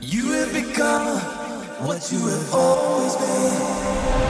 You have become what you have always been.